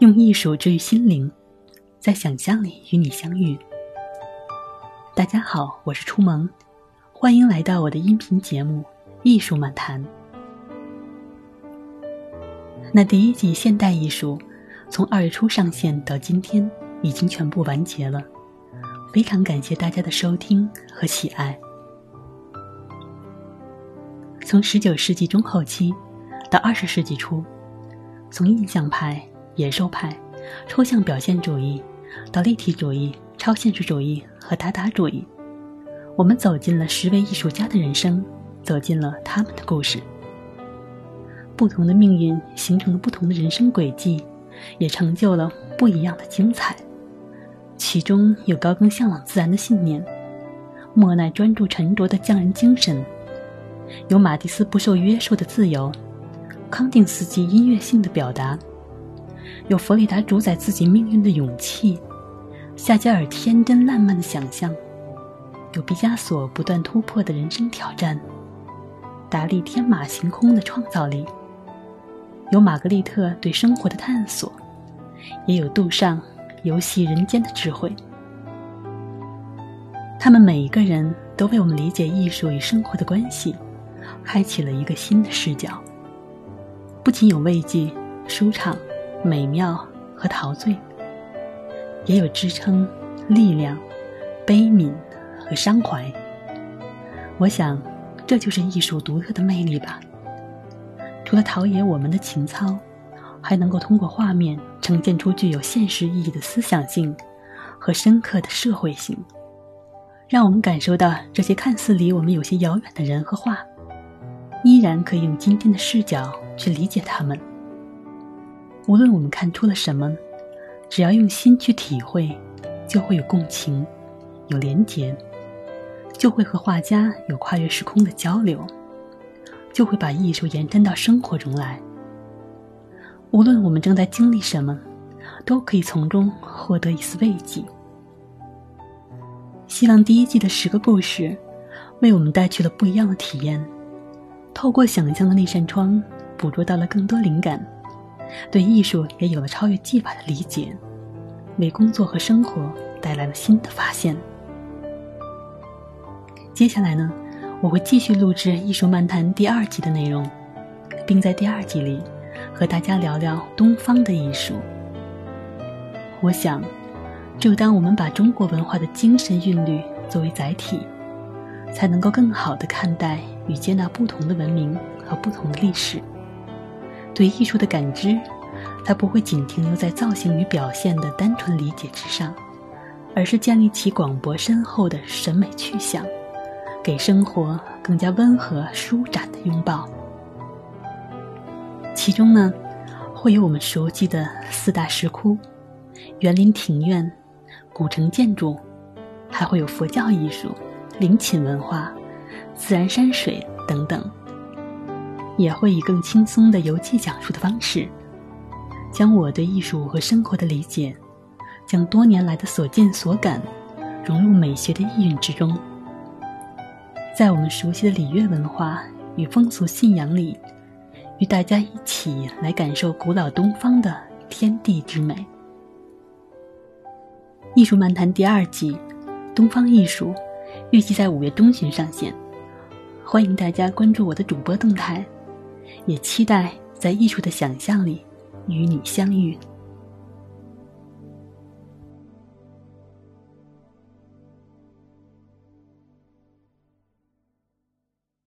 用艺术治愈心灵，在想象里与你相遇。大家好，我是初萌，欢迎来到我的音频节目《艺术漫谈》。那第一季现代艺术，从二月初上线到今天，已经全部完结了。非常感谢大家的收听和喜爱。从十九世纪中后期到二十世纪初，从印象派、野兽派、抽象表现主义到立体主义、超现实主义和达达主义，我们走进了十位艺术家的人生，走进了他们的故事。不同的命运形成了不同的人生轨迹，也成就了不一样的精彩。其中有高更向往自然的信念，莫奈专注沉着的匠人精神。有马蒂斯不受约束的自由，康定斯基音乐性的表达，有弗里达主宰自己命运的勇气，夏加尔天真烂漫的想象，有毕加索不断突破的人生挑战，达利天马行空的创造力，有玛格丽特对生活的探索，也有杜尚游戏人间的智慧。他们每一个人都为我们理解艺术与生活的关系。开启了一个新的视角，不仅有慰藉、舒畅、美妙和陶醉，也有支撑、力量、悲悯和伤怀。我想，这就是艺术独特的魅力吧。除了陶冶我们的情操，还能够通过画面呈现出具有现实意义的思想性和深刻的社会性，让我们感受到这些看似离我们有些遥远的人和画。依然可以用今天的视角去理解他们。无论我们看出了什么，只要用心去体会，就会有共情，有连结，就会和画家有跨越时空的交流，就会把艺术延伸到生活中来。无论我们正在经历什么，都可以从中获得一丝慰藉。希望第一季的十个故事，为我们带去了不一样的体验。透过想象的那扇窗，捕捉到了更多灵感，对艺术也有了超越技法的理解，为工作和生活带来了新的发现。接下来呢，我会继续录制《艺术漫谈》第二集的内容，并在第二集里和大家聊聊东方的艺术。我想，只有当我们把中国文化的精神韵律作为载体，才能够更好的看待。与接纳不同的文明和不同的历史，对艺术的感知，它不会仅停留在造型与表现的单纯理解之上，而是建立起广博深厚的审美去向，给生活更加温和舒展的拥抱。其中呢，会有我们熟悉的四大石窟、园林庭院、古城建筑，还会有佛教艺术、陵寝文化。自然山水等等，也会以更轻松的游记讲述的方式，将我对艺术和生活的理解，将多年来的所见所感，融入美学的意蕴之中，在我们熟悉的礼乐文化与风俗信仰里，与大家一起来感受古老东方的天地之美。艺术漫谈第二季，东方艺术，预计在五月中旬上线。欢迎大家关注我的主播动态，也期待在艺术的想象里与你相遇。